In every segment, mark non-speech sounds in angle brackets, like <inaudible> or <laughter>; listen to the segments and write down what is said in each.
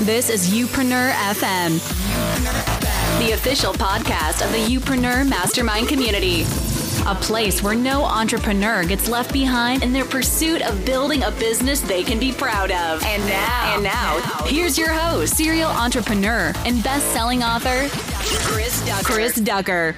This is Youpreneur FM, the official podcast of the Youpreneur Mastermind community. A place where no entrepreneur gets left behind in their pursuit of building a business they can be proud of. And now, and now, here's your host, serial entrepreneur and best-selling author, Chris Ducker. Chris Ducker.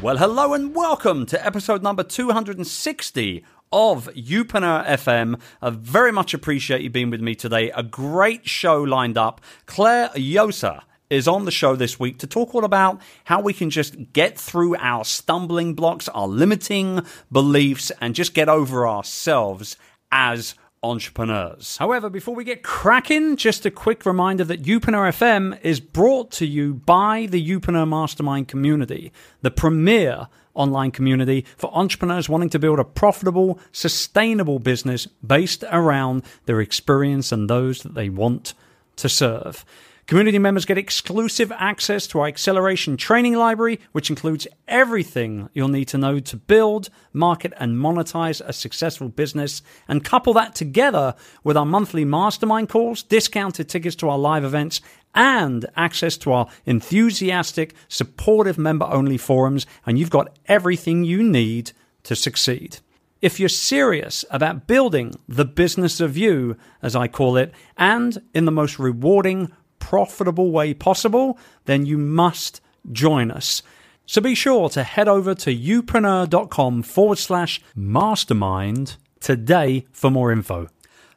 Well, hello and welcome to episode number 260 of Youpreneur FM. I very much appreciate you being with me today. A great show lined up. Claire Josa is on the show this week to talk all about how we can just get through our stumbling blocks, our limiting beliefs, and just get over ourselves as entrepreneurs. However, before we get cracking, just a quick reminder that Youpreneur FM is brought to you by the Youpreneur Mastermind community, the premier online community for entrepreneurs wanting to build a profitable, sustainable business based around their experience and those that they want to serve. Community members get exclusive access to our acceleration training library, which includes everything you'll need to know to build, market, and monetize a successful business. And couple that together with our monthly mastermind calls, discounted tickets to our live events, and access to our enthusiastic, supportive member only forums. And you've got everything you need to succeed. If you're serious about building the business of you, as I call it, and in the most rewarding, profitable way possible, then you must join us. So be sure to head over to youpreneur.com forward slash mastermind today for more info.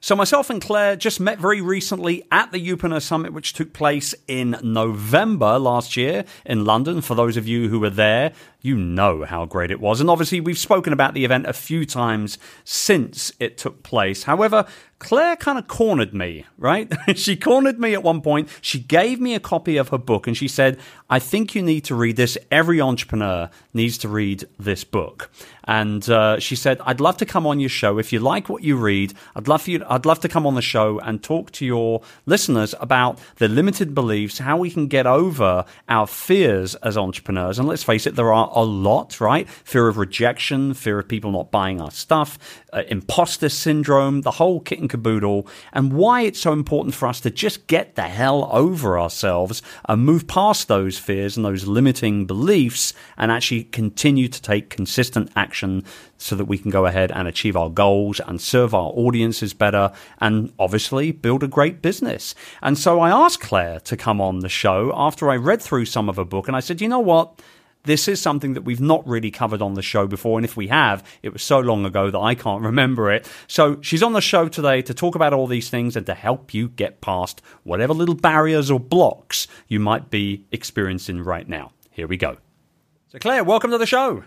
So, myself and Claire just met very recently at the Youpreneur Summit, which took place in November last year in London. For those of you who were there, you know how great it was. And obviously, we've spoken about the event a few times since it took place. However, Claire kind of cornered me, right? <laughs> she cornered me at one point. She gave me a copy of her book and she said, I think you need to read this. Every entrepreneur needs to read this book. And uh, she said, I'd love to come on your show. If you like what you read, I'd love you, I'd love to come on the show and talk to your listeners about the limited beliefs, how we can get over our fears as entrepreneurs. And let's face it, there are a lot, right? Fear of rejection, fear of people not buying our stuff, uh, imposter syndrome, the whole kit and caboodle, and why it's so important for us to just get the hell over ourselves and move past those fears and those limiting beliefs and actually continue to take consistent action so that we can go ahead and achieve our goals and serve our audiences better and obviously build a great business. And so I asked Claire to come on the show after I read through some of her book and I said, you know what? This is something that we've not really covered on the show before. And if we have, it was so long ago that I can't <laughs> remember it. So she's on the show today to talk about all these things and to help you get past whatever little barriers or blocks you might be experiencing right now. Here we go. So, Claire, welcome to the show.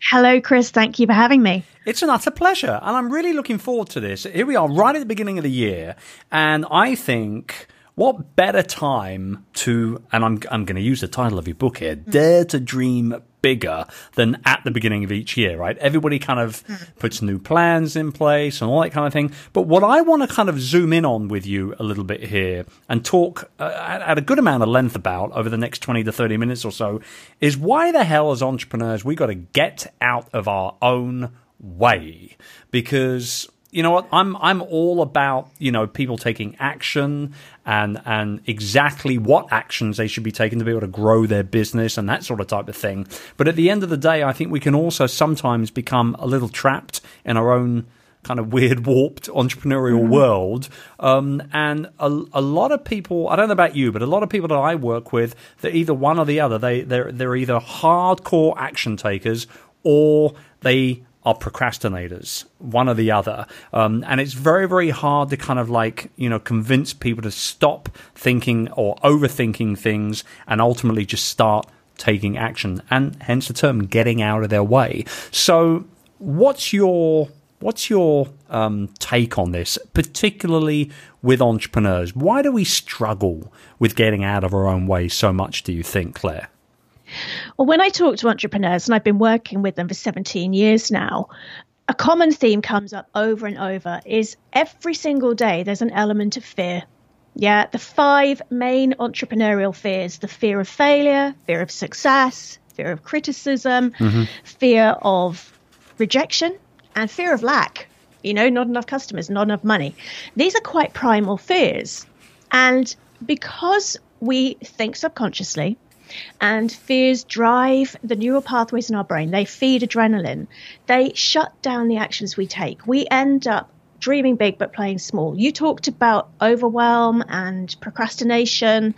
Hello, Chris. Thank you for having me. It's an utter pleasure. And I'm really looking forward to this. Here we are, right at the beginning of the year. And I think what better time to, and I'm, I'm going to use the title of your book here, Dare to Dream Bigger than at the beginning of each year, right? Everybody kind of puts new plans in place and all that kind of thing. But what I want to kind of zoom in on with you a little bit here and talk uh, at a good amount of length about over the next 20 to 30 minutes or so is why the hell, as entrepreneurs, we got to get out of our own way because you know what? I'm i'm all about you know people taking action and and exactly what actions they should be taking to be able to grow their business and that sort of type of thing. But at the end of the day i think we can also sometimes become a little trapped in our own kind of <laughs> weird warped entrepreneurial mm-hmm. world. Um, and a, a lot of people i don't know about you but a lot of people that i work with they're either one or the other. They they're, they're either hardcore action takers or they are procrastinators, one or the other. Um, and it's very, very hard to kind of like, you know, convince people to stop thinking or overthinking things and ultimately just start taking action. And hence the term getting out of their way. So, what's your What's your um, take on this, particularly with entrepreneurs? Why do we struggle with getting out of our own way so much, do you think, Claire? Well, when I talk to entrepreneurs, and I've been working with them for 17 years now, a common theme comes up over and over is every single day there's an element of fear. Yeah, the five main entrepreneurial fears the fear of failure, fear of success, fear of criticism, mm-hmm. fear of rejection, and fear of lack. You know, not enough customers, not enough money. These are quite primal fears. And because we think subconsciously, and fears drive the neural pathways in our brain. They feed adrenaline. They shut down the actions we take. We end up dreaming big but playing small. You talked about overwhelm and procrastination.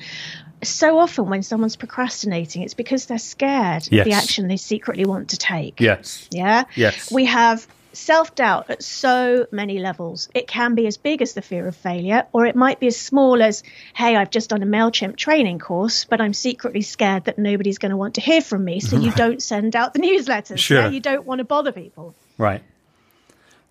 So often, when someone's procrastinating, it's because they're scared Yes. of the action they secretly want to take. Yes. Yeah. Yes. We have self doubt at so many levels. It can be as big as the fear of failure, or it might be as small as, hey, I've just done a MailChimp training course, but I'm secretly scared that nobody's going to want to hear from me. So you <laughs> don't send out the newsletters. Sure. Yeah? You don't want to bother people. Right.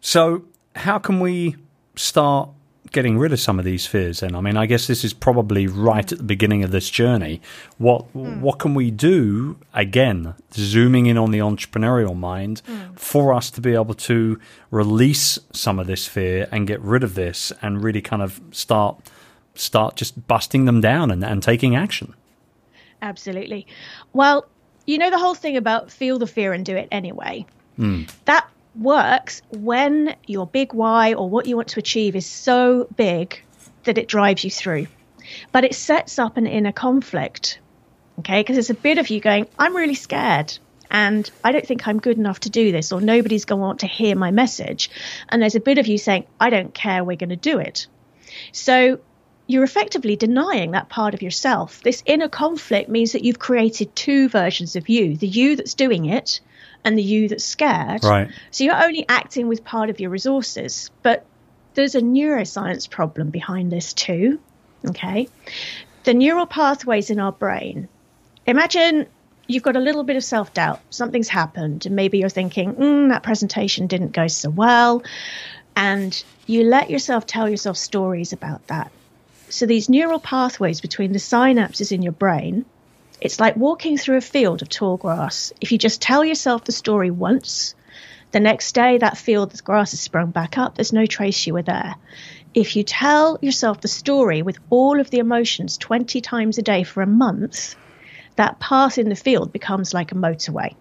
So, how can we start getting rid of some of these fears then? I mean, I guess this is probably right at the beginning of this journey. What hmm. what can we do again, zooming in on the entrepreneurial mind hmm. for us to be able to release some of this fear and get rid of this and really kind of start start just busting them down and, and taking action. Absolutely. Well, you know the whole thing about feel the fear and do it anyway. Hmm. That works when your big why or what you want to achieve is so big that it drives you through. But it sets up an inner conflict. Okay, because there's a bit of you going, I'm really scared and I don't think I'm good enough to do this, or nobody's going to want to hear my message. And there's a bit of you saying, I don't care, we're going to do it. So you're effectively denying that part of yourself. This inner conflict means that you've created two versions of you the you that's doing it and the you that's scared. Right. So you're only acting with part of your resources, but there's a neuroscience problem behind this too. Okay. The neural pathways in our brain. Imagine you've got a little bit of self doubt. Something's happened, and maybe you're thinking, mm, that presentation didn't go so well. And you let yourself tell yourself stories about that. So these neural pathways between the synapses in your brain, it's like walking through a field of tall grass. If you just tell yourself the story once, the next day that field of grass has sprung back up. There's no trace you were there. If you tell yourself the story with all of the emotions 20 times a day for a month, that path in the field becomes like a motorway.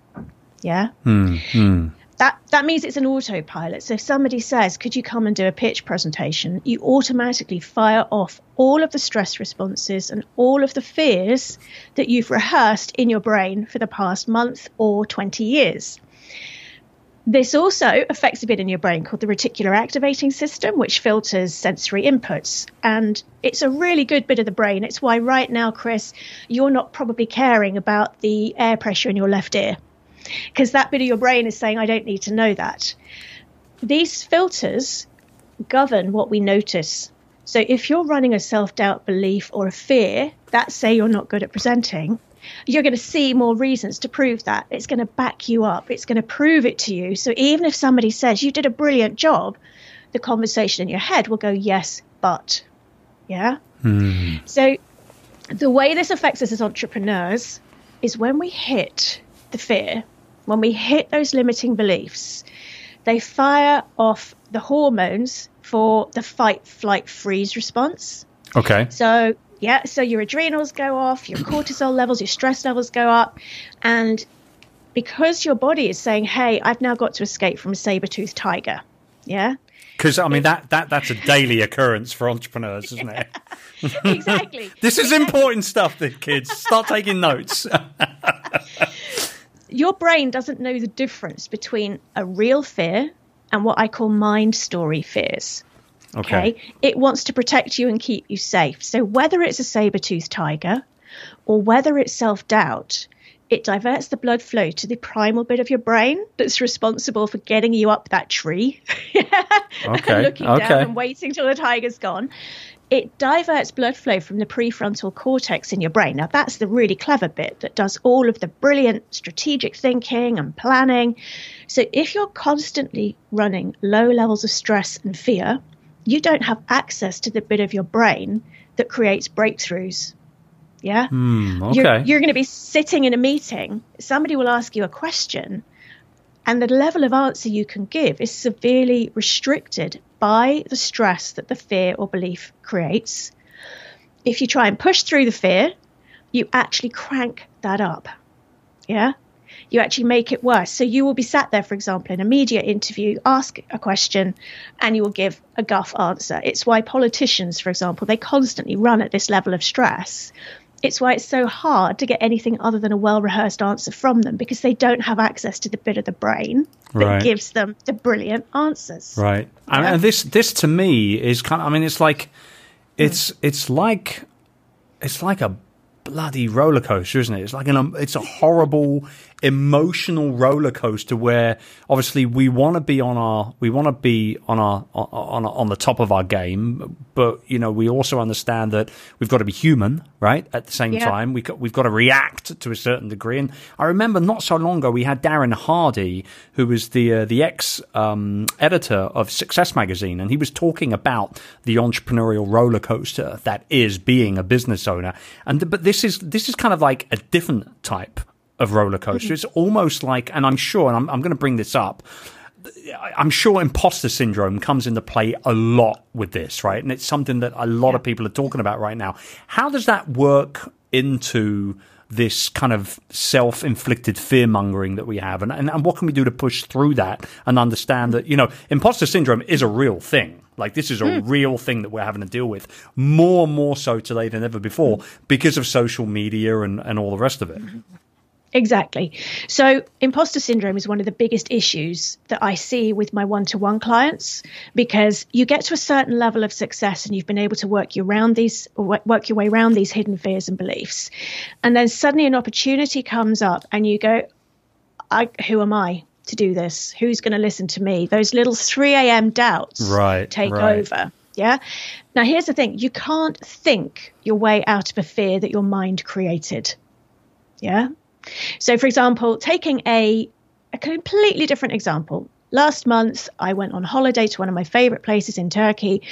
Yeah? Hmm, hmm. That, that means it's an autopilot. So if somebody says, Could you come and do a pitch presentation? You automatically fire off all of the stress responses and all of the fears that you've rehearsed in your brain for the past month or 20 years. This also affects a bit in your brain called the reticular activating system, which filters sensory inputs. And it's a really good bit of the brain. It's why, right now, Chris, you're not probably caring about the air pressure in your left ear, because that bit of your brain is saying, I don't need to know that. These filters govern what we notice. So if you're running a self doubt belief or a fear that say you're not good at presenting, you're going to see more reasons to prove that. It's going to back you up. It's going to prove it to you. So even if somebody says you did a brilliant job, the conversation in your head will go, yes, but. Yeah. Hmm. So the way this affects us as entrepreneurs is when we hit the fear, when we hit those limiting beliefs, they fire off the hormones for the fight, flight, freeze response. Okay. So, yeah, so your adrenals go off, your cortisol levels, your stress levels go up. And because your body is saying, hey, I've now got to escape from a saber toothed tiger. Yeah, Because I mean that, that that's a daily occurrence for entrepreneurs, isn't it? <laughs> exactly. <laughs> This is important stuff, kids. Start taking notes. <laughs> your brain doesn't know the difference between a real fear and what I call mind story fears. Okay. It wants to protect you and keep you safe. So whether it's a saber toothed tiger or whether it's self doubt, it diverts the blood flow to the primal bit of your brain that's responsible for getting you up that tree <laughs> Okay, and looking okay. down and waiting till the tiger's gone. It diverts blood flow from the prefrontal cortex in your brain. Now, that's the really clever bit that does all of the brilliant strategic thinking and planning. So, if you're constantly running low levels of stress and fear, you don't have access to the bit of your brain that creates breakthroughs. Yeah? Hmm, okay. You're, you're going to be sitting in a meeting, somebody will ask you a question, and the level of answer you can give is severely restricted by the stress that the fear or belief creates. If you try and push through the fear, you actually crank that up. Yeah? you actually make it worse. So you will be sat there, for example, in a media interview, ask a question, and you will give a guff answer. It's why politicians, for example, they constantly run at this level of stress. It's why it's so hard to get anything other than a well rehearsed answer from them because they don't have access to the bit of the brain that Right. gives them the brilliant answers. Right. And, and this this to me is kind of I mean it's like it's it's like it's like a bloody roller coaster, isn't it? It's like an um, it's a horrible emotional roller coaster where obviously we want to be on our we want to be on our on on the top of our game, but you know we also understand that we've got to be human, right? At the same Yeah. time, we got, we've got to react to a certain degree. And I remember not so long ago we had Darren Hardy, who was the uh, the ex um, editor of Success Magazine, and he was talking about the entrepreneurial roller coaster that is being a business owner. And but this is this is kind of like a different type of roller coaster. It's almost like, and I'm sure, and I'm, I'm going to bring this up. I'm sure imposter syndrome comes into play a lot with this, right? And it's something that a lot of people are talking about right now. How does that work into this kind of self inflicted fear mongering that we have? And, and, and what can we do to push through that and understand that, you know, imposter syndrome is a real thing. Like this is a hmm. real thing that we're having to deal with more and more so today than ever before hmm. because of social media and, and all the rest of it. Mm-hmm. Exactly. So, imposter syndrome is one of the biggest issues that I see with my one to one clients because you get to a certain level of success and you've been able to work your around these work your way around these hidden fears and beliefs. And then suddenly an opportunity comes up and you go, I, who am I to do this? Who's going to listen to me? Those little 3 a.m. doubts Right, take right. over. Yeah. Now, here's the thing you can't think your way out of a fear that your mind created. Yeah. So, for example, taking a, a completely different example. Last month, I went on holiday to one of my favorite places in Turkey.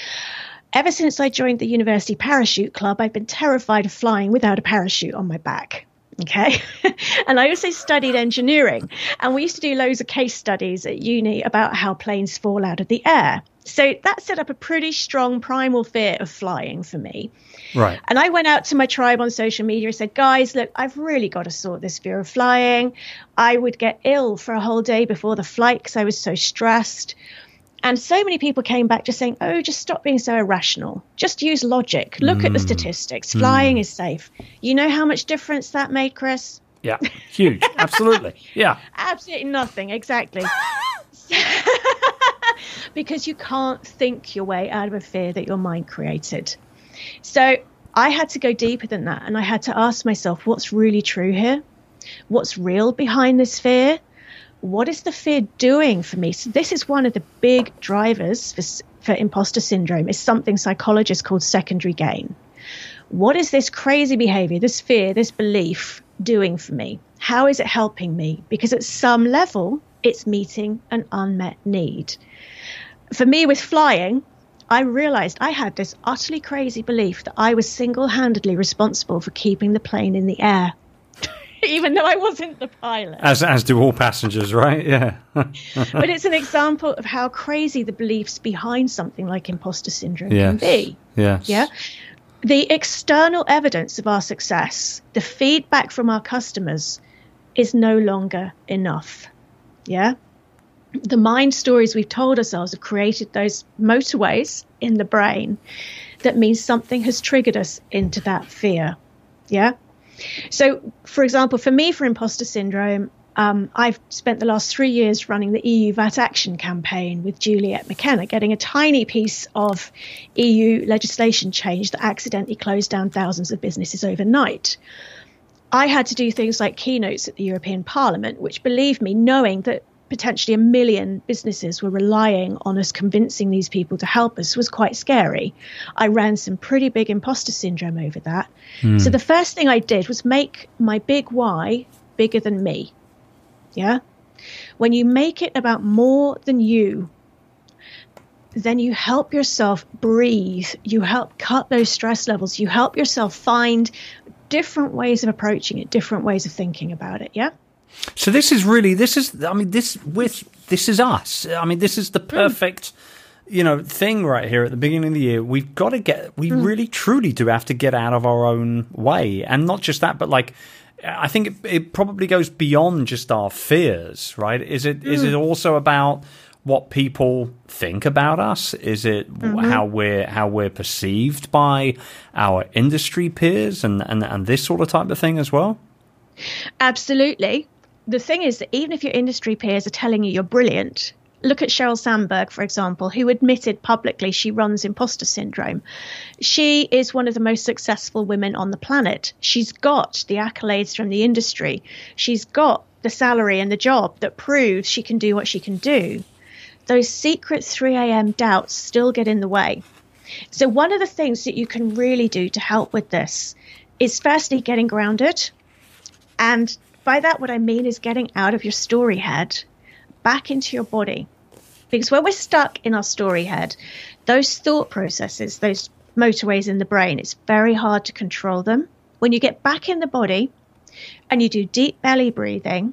Ever since I joined the University Parachute Club, I've been terrified of flying without a parachute on my back. Okay. <laughs> and I also studied engineering. And we used to do loads of case studies at uni about how planes fall out of the air. So that set up a pretty strong primal fear of flying for me. Right. And I went out to my tribe on social media and said, guys, look, I've really got to sort this fear of flying. I would get ill for a whole day before the flight because I was so stressed. And so many people came back just saying, oh, just stop being so irrational. Just use logic. Look at the mm. statistics. Flying mm. is safe. You know how much difference that made, Chris? Yeah. Huge. Absolutely. Yeah. <laughs> Absolutely nothing, exactly. <laughs> because you can't think your way out of a fear that your mind created. So I had to go deeper than that and I had to ask myself what's really true here? What's real behind this fear? What is the fear doing for me? So this is one of the big drivers for, for imposter syndrome is something psychologists called secondary gain. What is this crazy behavior, this fear, this belief doing for me? How is it helping me? Because at some level, it's meeting an unmet need. For me, with flying, I realized I had this utterly crazy belief that I was single handedly responsible for keeping the plane in the air, <laughs> even though I wasn't the pilot. As as do all passengers, right? Yeah. <laughs> but it's an example of how crazy the beliefs behind something like imposter syndrome yes. can be. Yes. Yeah. The external evidence of our success, the feedback from our customers, is no longer enough. Yeah. The mind stories we've told ourselves have created those motorways in the brain that means something has triggered us into that fear. Yeah. So, for example, for me, for imposter syndrome, um, I've spent the last three years running the EU VAT Action campaign with Juliet McKenna, getting a tiny piece of EU legislation change that accidentally closed down thousands of businesses overnight. I had to do things like keynotes at the European Parliament, which, believe me, knowing that potentially a million businesses were relying on us convincing these people to help us was quite scary. I ran some pretty big imposter syndrome over that. Hmm. So the first thing I did was make my big why bigger than me. Yeah. When you make it about more than you, then you help yourself breathe. You help cut those stress levels. You help yourself find different ways of approaching it, different ways of thinking about it. Yeah. So this is really this is I mean this with this is us. I mean this is the perfect you know thing right here at the beginning of the year. We've got to get we really truly do have to get out of our own way and not just that but like I think it, it, probably goes beyond just our fears, right? Is it mm. is it also about what people think about us? Is it mm-hmm. how we're how we're perceived by our industry peers and, and, and this sort of type of thing as well? Absolutely. The thing is that even if your industry peers are telling you you're brilliant, look at Sheryl Sandberg, for example, who admitted publicly she runs imposter syndrome. She is one of the most successful women on the planet. She's got the accolades from the industry. She's got the salary and the job that proves she can do what she can do those secret 3 a.m. doubts still get in the way. So, one of the things that you can really do to help with this is firstly getting grounded. And by that, what I mean is getting out of your story head back into your body. Because when we're stuck in our story head, those thought processes, those motorways in the brain, it's very hard to control them. When you get back in the body and you do deep belly breathing,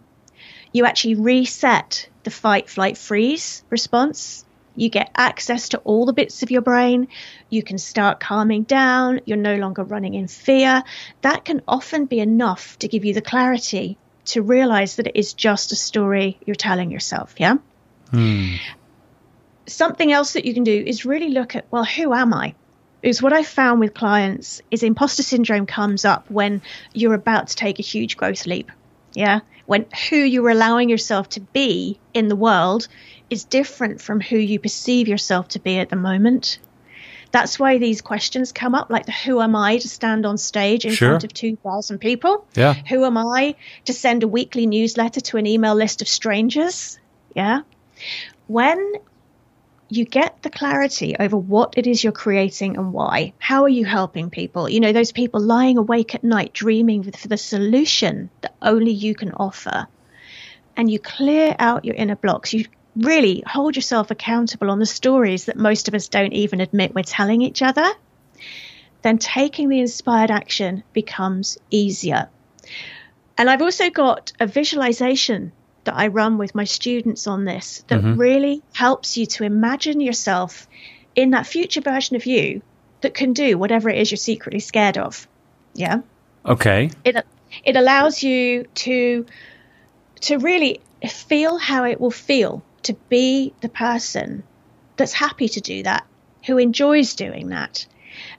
you actually reset the fight, flight, freeze response. You get access to all the bits of your brain. You can start calming down. You're no longer running in fear. That can often be enough to give you the clarity to realize that it is just a story you're telling yourself. Yeah. Hmm. Something else that you can do is really look at, well, who am I? Is what I found with clients is imposter syndrome comes up when you're about to take a huge growth leap. Yeah when who you're allowing yourself to be in the world is different from who you perceive yourself to be at the moment. That's why these questions come up, like the who am I to stand on stage in sure. front of 2,000 people? Yeah. Who am I to send a weekly newsletter to an email list of strangers? Yeah. When you get the clarity over what it is you're creating and why. How are you helping people? You know, those people lying awake at night dreaming for the solution that only you can offer. And you clear out your inner blocks. You really hold yourself accountable on the stories that most of us don't even admit we're telling each other. Then taking the inspired action becomes easier. And I've also got a visualization that I run with my students on this that mm-hmm. really helps you to imagine yourself in that future version of you that can do whatever it is you're secretly scared of. Yeah. Okay. It it allows you to to really feel how it will feel to be the person that's happy to do that, who enjoys doing that.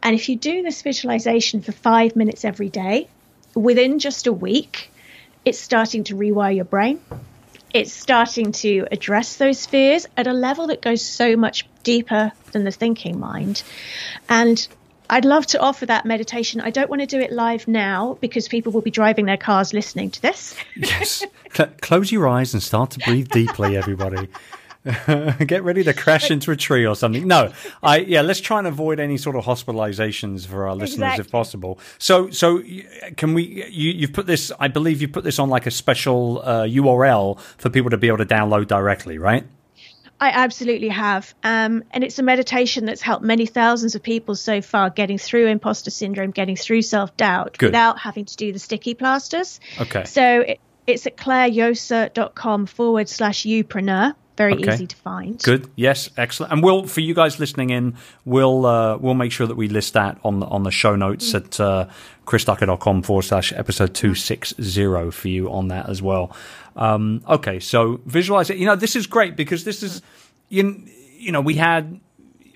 And if you do this visualization for 5 minutes every day, within just a week, it's starting to rewire your brain it's starting to address those fears at a level that goes so much deeper than the thinking mind. And I'd love to offer that meditation. I don't want to do it live now because people will be driving their cars listening to this. yes. C- close your eyes and start to breathe deeply, everybody. <laughs> <laughs> Get ready to crash into a tree or something. No, <laughs> I yeah. Let's try and avoid any sort of hospitalizations for our listeners exactly. if possible. So, so can we? You, you've put this. I believe you put this on like a special uh, URL for people to be able to download directly, right? I absolutely have. Um, and it's a meditation that's helped many thousands of people so far getting through imposter syndrome, getting through self doubt without having to do the sticky plasters. Okay. So it, it's at clairejosa.com forward slash youpreneur very okay. easy to find. Good. Yes. Excellent. And we'll, for you guys listening in, we'll uh, we'll make sure that we list that on the, on the show notes mm. at uh, chrisducker.com forward slash episode two six zero for you on that as well. Um, okay. So visualize it. You know, this is great because this is you you know we had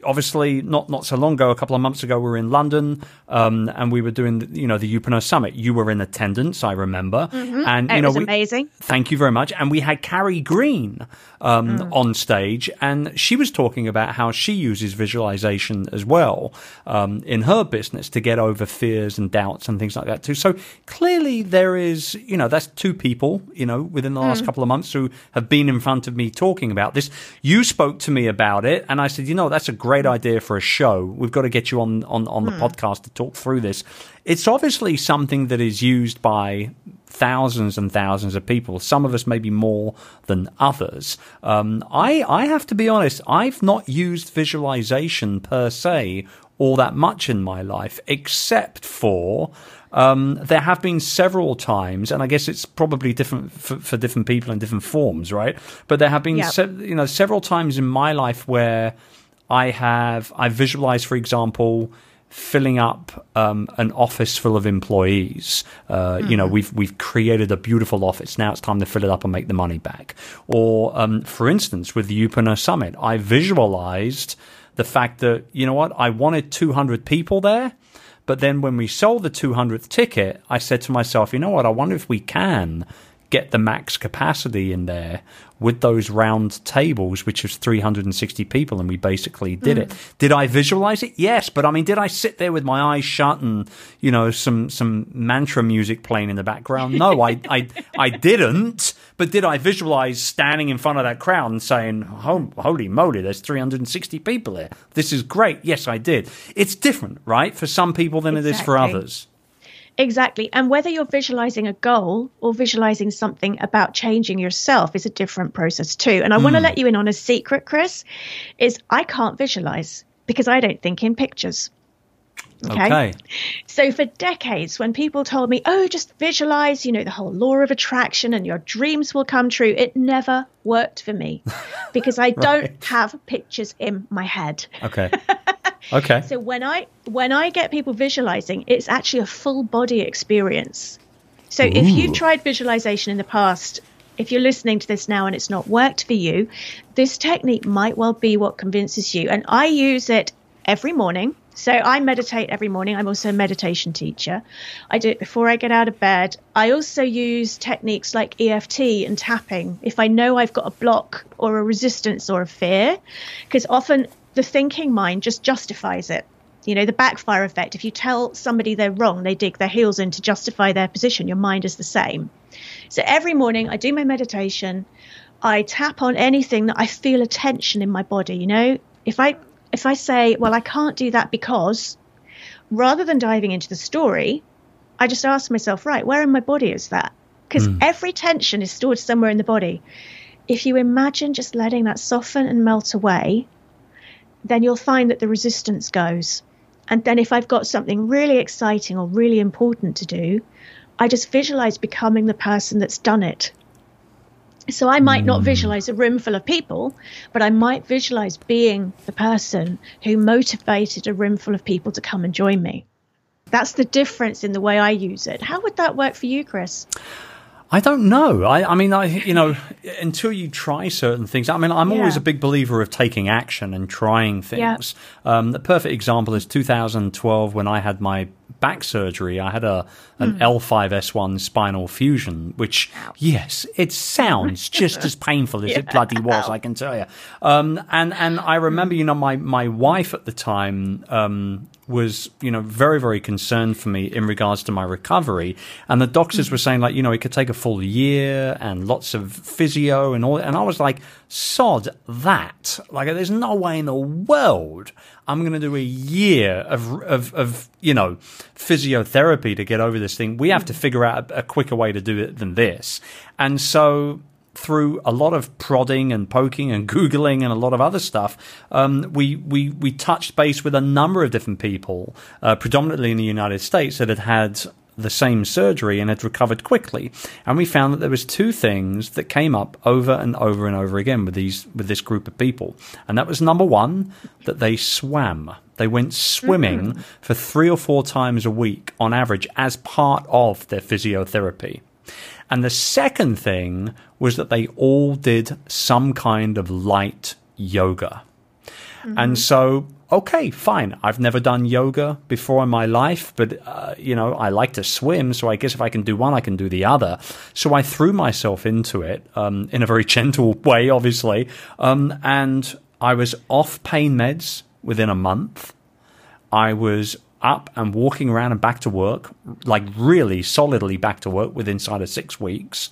obviously not not so long ago, a couple of months ago, we were in London um, and we were doing the, you know the Youpreneur Summit. You were in attendance, I remember, mm-hmm. and you it know, was we, amazing. Thank you very much. And we had Carrie Green um, mm. on stage, and she was talking about how she uses visualization as well um, in her business to get over fears and doubts and things like that too. So clearly, there is you know that's two people you know within the last mm. couple of months who have been in front of me talking about this. You spoke to me about it, and I said, you know, that's a great idea for a show. We've got to get you on on on the mm. podcast to talk through this. It's obviously something that is used by thousands and thousands of people. Some of us maybe more than others. Um, I I have to be honest. I've not used visualization per se all that much in my life, except for um, there have been several times, and I guess it's probably different for, for different people in different forms, right? But there have been, yep. se- you know, several times in my life where I have I visualized, for example, filling up um, an office full of employees. Uh, mm-hmm. You know, mm-hmm. we've we've created a beautiful office. Now it's time to fill it up and make the money back. Or, um, for instance, with the Youpreneur Summit, I visualized the fact that you know what I wanted 200 people there. But then when we sold the 200th ticket, I said to myself, you know what? I wonder if we can get the max capacity in there with those round tables, which was 360 people, and we basically did mm. it. Did I visualize it? Yes, but I mean, did I sit there with my eyes shut and you know some some mantra music playing in the background? No, I I I didn't. But did I visualize standing in front of that crowd and saying, oh, "Holy moly, there's 360 people here. This is great." Yes, I did. It's different, right, for some people than exactly. it is for others. Exactly. And whether you're visualizing a goal or visualizing something about changing yourself is a different process too. And I mm. want to let you in on a secret, Chris, is I can't visualize because I don't think in pictures. Okay? okay. So for decades, when people told me, oh, just visualize, you know, the whole law of attraction and your dreams will come true, it never worked for me <laughs> because I right. don't have pictures in my head. Okay. <laughs> Okay. so when I when I get people visualizing, it's actually a full body experience. So Ooh. if you've tried visualization in the past, if you're listening to this now and it's not worked for you, this technique might well be what convinces you. And I use it every morning. So I meditate every morning. I'm also a meditation teacher. I do it before I get out of bed. I also use techniques like EFT and tapping if I know I've got a block or a resistance or a fear, because often the thinking mind just justifies it. You know, the backfire effect. If you tell somebody they're wrong, they dig their heels in to justify their position. Your mind is the same. So every morning I do my meditation. I tap on anything that I feel a tension in my body. You know, if I if I say, well, I can't do that because, rather than diving into the story, I just ask myself, right, where in my body is that? Because mm. every tension is stored somewhere in the body. If you imagine just letting that soften and melt away, then you'll find that the resistance goes. And then if I've got something really exciting or really important to do, I just visualize becoming the person that's done it. So I might not hmm. visualize a room full of people, but I might visualize being the person who motivated a room full of people to come and join me. That's the difference in the way I use it. How would that work for you, Chris? I don't know. I, I mean, I you know, until you try certain things. I mean, I'm yeah. always a big believer of taking action and trying things. Yeah. Um, the perfect example is 2012 when I had my back surgery. I had a an mm. L5S1 spinal fusion, which Ow. yes, it sounds just as painful as <laughs> yeah. it bloody was. Ow. I can tell you. Um, and and I remember, you know, my my wife at the time um, was, you know, very, very concerned for me in regards to my recovery. And the doctors hmm. were saying, like, you know, it could take a full year and lots of physio and all. And I was like, sod that. Like, there's no way in the world I'm going to do a year of, of, of, you know, physiotherapy to get over this thing. We have to hmm. figure out a, a quicker way to do it than this. And so through a lot of prodding and poking and <laughs> googling and a lot of other stuff, um, we we we touched base with a number of different people, uh, predominantly in the United States, that had had the same surgery and had recovered quickly. And we found that there was two things that came up over and over and over again with these with this group of people. And that was number one, that they swam. They went swimming mm-hmm. for three or four times a week on average as part of their physiotherapy. And the second thing was that they all did some kind of light yoga. Mm-hmm. And so, okay, fine. I've never done yoga before in my life, but, uh, you know, I like to swim. So I guess if I can do one, I can do the other. So I threw myself into it um, in a very <laughs> gentle way, obviously. Um, and I was off pain meds within a month. I was up and walking around and back to work, like really solidly back to work within inside of six weeks.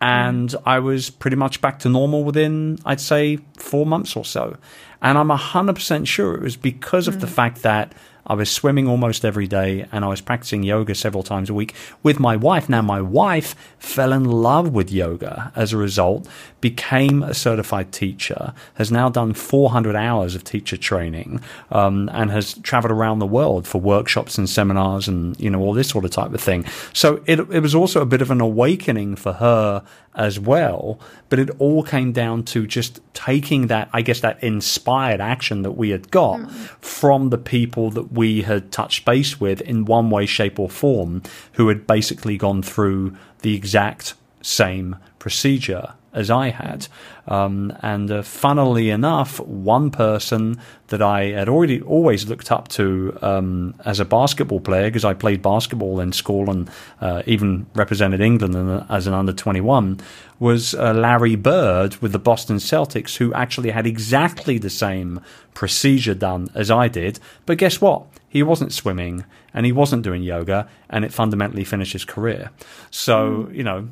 And I was pretty much back to normal within, I'd say, four months or so. And I'm 100% sure it was because of mm. the fact that I was swimming almost every day and I was practicing yoga several times a week with my wife. Now, my wife fell in love with yoga as a result, became a certified teacher, has now done 400 hours of teacher training, um, and has traveled around the world for workshops and seminars and, you know, all this sort of type of thing. So it, it was also a bit of an awakening for her as well. But it all came down to just taking that, I guess, that inspired action that we had got mm. from the people that we had touched base with in one way, shape, or form, who had basically gone through the exact same procedure as I had. Um, and uh, funnily enough, one person that I had already always looked up to um, as a basketball player, because I played basketball in school and uh, even represented England as an under 21, was uh, Larry Bird with the Boston Celtics, who actually had exactly the same procedure done as I did. But guess what? He wasn't swimming and he wasn't doing yoga, and it fundamentally finished his career. So, mm. you know,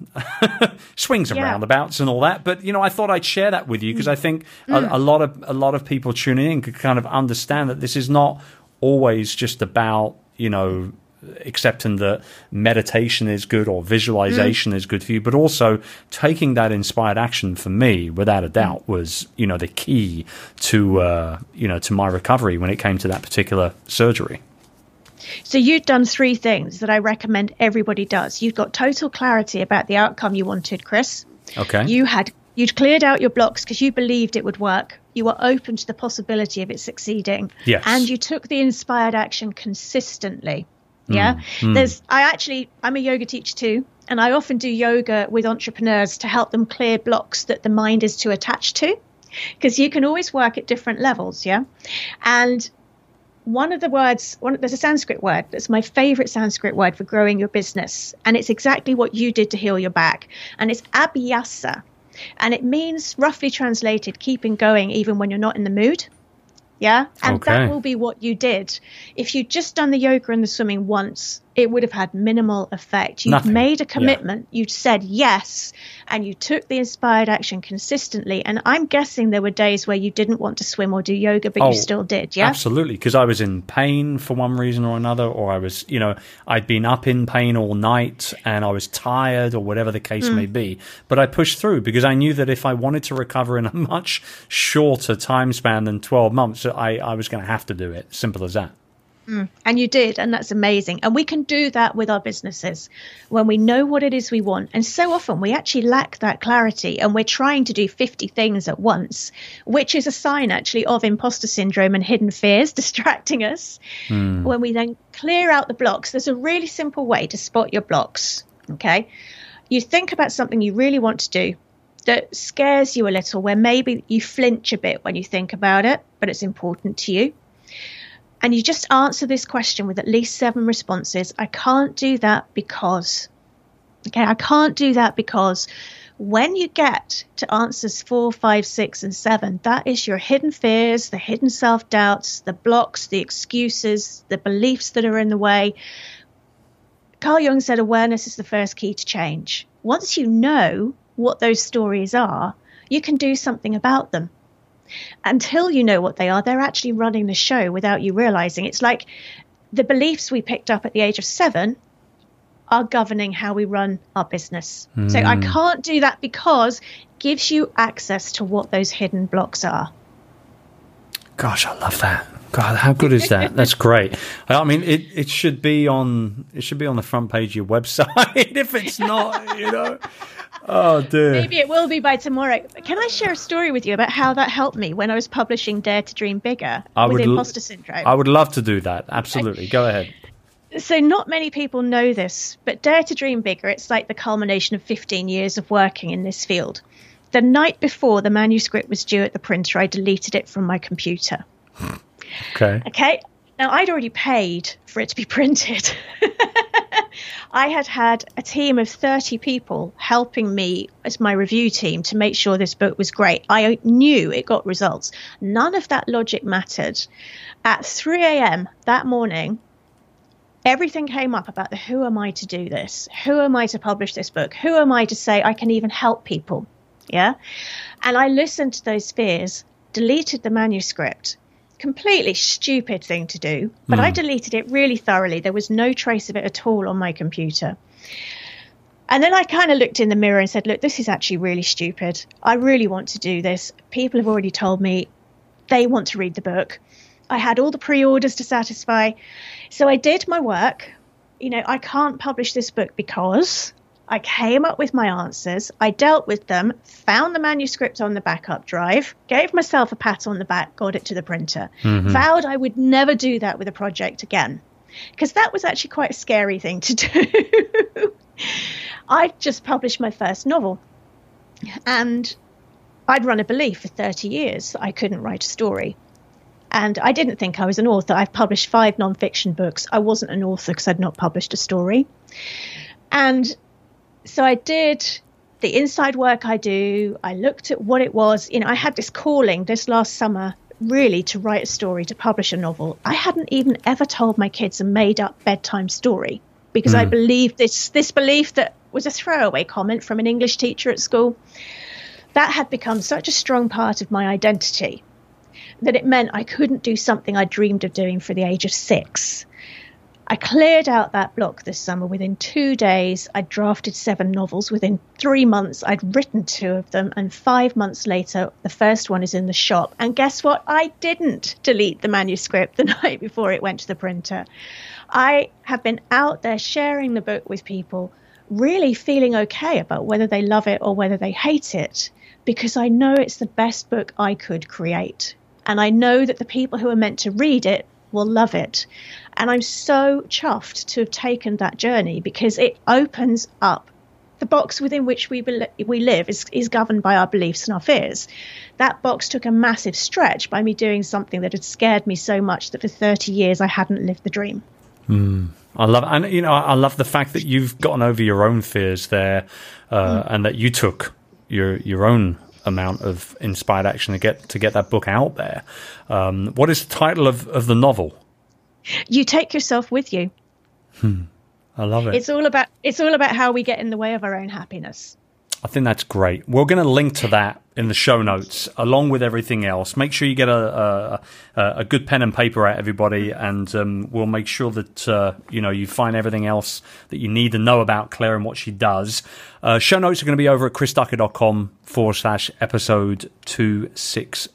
<laughs> swings and yeah. roundabouts and all that. But, you know, I thought I'd share that with you because I think mm. a, a, lot of a lot of people tuning in could kind of understand that this is not always just about, you know, accepting that meditation is good or visualization mm. is good for you, but also taking that inspired action for me, without a doubt, was you know the key to uh, you know to my recovery when it came to that particular surgery. So you'd done three things that I recommend everybody does. You've got total clarity about the outcome you wanted, Chris. Okay. You had you'd cleared out your blocks because you believed it would work. You were open to the possibility of it succeeding. Yes. And you took the inspired action consistently. Yeah. Mm. There's I actually I'm a yoga teacher too, and I often do yoga with entrepreneurs to help them clear blocks that the mind is too attached to. Because you can always work at different levels, yeah. And one of the words, one, there's a Sanskrit word that's my favorite Sanskrit word for growing your business. And it's exactly what you did to heal your back. And it's abhyasa. And it means, roughly translated, keeping going even when you're not in the mood. Yeah. And okay. that will be what you did. If you'd just done the yoga and the swimming once, it would have had minimal effect. You've Nothing. made a commitment, yeah. you'd said yes, and you took the inspired action consistently. And I'm guessing there were days where you didn't want to swim or do yoga, but oh, you still did, yeah? Absolutely, because I was in pain for one reason or another, or I was, you know, I'd been up in pain all night and I was tired or whatever the case mm. may be. But I pushed through because I knew that if I wanted to recover in a <laughs> much shorter time span than 12 months, I, I was going to have to do it. Simple as that. Mm, and you did, and that's amazing. And we can do that with our businesses when we know what it is we want. And so often we actually lack that clarity and we're trying to do 50 things at once, which is a sign actually of imposter syndrome and hidden fears <laughs> distracting us. Mm. When we then clear out the blocks, there's a really simple way to spot your blocks. Okay. You think about something you really want to do that scares you a little, where maybe you flinch a bit when you think about it, but it's important to you and you just answer this question with at least seven responses. I can't do that because. Okay, I can't do that because when you get to answers four, five, six, and seven, that is your hidden fears, the hidden self doubts, the blocks, the excuses, the beliefs that are in the way. Carl Jung said awareness is the first key to change. Once you know what those stories are, you can do something about them until you know what they are, they're actually running the show without you realizing. It's like the beliefs we picked up at the age of seven are governing how we run our business. Mm. So I hmm. can't do that because it gives you access to what those hidden blocks are. Gosh, I love that. God, how good is that? That's great. I mean, it, it should be on it should be on the front page of your website. <laughs> if it's not, you know, oh dear. Maybe it will be by tomorrow. Can I share a story with you about how that helped me when I was publishing Dare to Dream Bigger I with imposter syndrome? I would love to do that. Absolutely. Go ahead. So not many people know this, but Dare to Dream Bigger, it's like the culmination of 15 years of working in this field. The night before the manuscript was due at the printer, I deleted it from my computer. Okay. Okay. Now, I'd already paid for it to be <laughs> printed. I had had a team of 30 people helping me as my review team to make sure this book was great. I knew it got results. None of that logic mattered. At 3 a.m. that morning, everything came up about the who am I to do this? Who am I to publish this book? Who am I to say I can even help people? Yeah. And I listened to those fears, deleted the manuscript, completely stupid thing to do, but mm. I hmm. deleted it really thoroughly. There was no trace of it at all on my computer. And then I kind of looked in the mirror and said, Look, this is actually really stupid. I really want to do this. People have already told me they want to read the book. I had all the pre orders to satisfy. So I did my work. You know, I can't publish this book because I came up with my answers, I dealt with them, found the manuscript on the backup drive, gave myself a pat on the back, got it to the printer, mm-hmm. vowed I would never do that with a project again. Because that was actually quite a scary thing to do. <laughs> I just published my first novel. And I'd run a belief for 30 years that I couldn't write a story. And I didn't think I was an author. I've published five nonfiction books. I wasn't an author because I'd not published a story. And so I did the inside work I do. I looked at what it was. You know, I had this calling this last summer really to write a story, to publish a novel. I hadn't even ever told my kids a made up bedtime story because mm. I hmm. believed this this belief that was a throwaway comment from an English teacher at school that had become such a strong part of my identity that it meant I couldn't do something I dreamed of doing for the age of six. I cleared out that block this summer. Within two days, I'd drafted seven novels. Within three months, I'd written two of them. And five months later, the first one is in the shop. And guess what? I didn't delete the manuscript the <laughs> night before it went to the printer. I have been out there sharing the book with people, really feeling okay about whether they love it or whether they hate it because I know it's the best book I could create. And I know that the people who are meant to read it will love it. And I'm so chuffed to have taken that journey because it opens up the box within which we be- we live is, is governed by our beliefs and our fears. That box took a massive stretch by me doing something that had scared me so much that for 30 years I hadn't lived the dream. Mm. I love, and you know, I love the fact that you've gotten over your own fears there, uh, mm. and that you took your your own amount of inspired action to get to get that book out there. Um, what is the title of, of the novel? You take yourself with you. Hmm. I love it. It's all about it's all about how we get in the way of our own happiness. I think that's great. We're going to link to that in the show notes along with everything else. Make sure you get a a, a good pen and paper out, everybody, and um, we'll make sure that uh, you know you find everything else that you need to know about Claire and what she does. Uh, show notes are going to be over at chrisducker.com forward slash episode 260,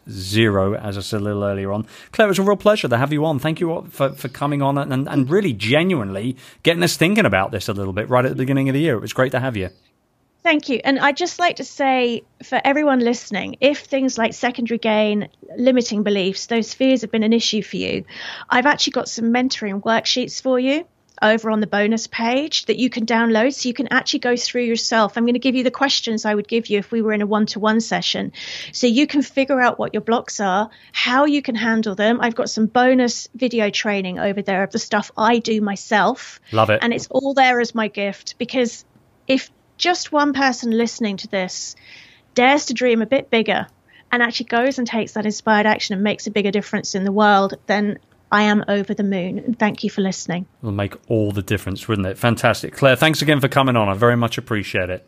as I said a little earlier on. Claire, it was a real pleasure to have you on. Thank you for, for coming on and, and really genuinely getting us thinking about this a little bit right at the beginning of the year. It was great to have you. Thank you. And I'd just like to say for everyone listening, if things like secondary gain, limiting beliefs, those fears have been an issue for you, I've actually got some mentoring worksheets for you over on the bonus page that you can download so you can actually go through yourself. I'm going to give you the questions I would give you if we were in a one to one session. So you can figure out what your blocks are, how you can handle them. I've got some bonus video training over there of the stuff I do myself. Love it. And it's all there as my gift because if just one person listening to this dares to dream a bit bigger and actually goes and takes that inspired action and makes a bigger difference in the world, then I am over the moon. And thank you for listening. It'll make all the difference, wouldn't it? Fantastic. Claire, thanks again for coming on. I very much appreciate it.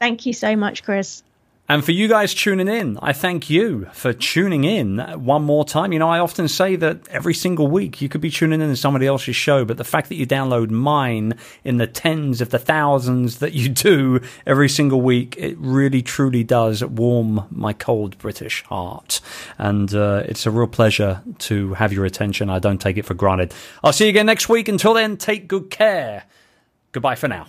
Thank you so much, Chris. And for you guys tuning in, I thank you for tuning in one more time. You know, I often say that every single week you could be tuning in to somebody else's show, but the fact that you download mine in the tens of the thousands that you do every single week, it really truly does warm my cold British heart. And uh, it's a real pleasure to have your attention. I don't take it for granted. I'll see you again next week. Until then, take good care. Goodbye for now.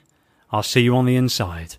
I'll see you on the inside.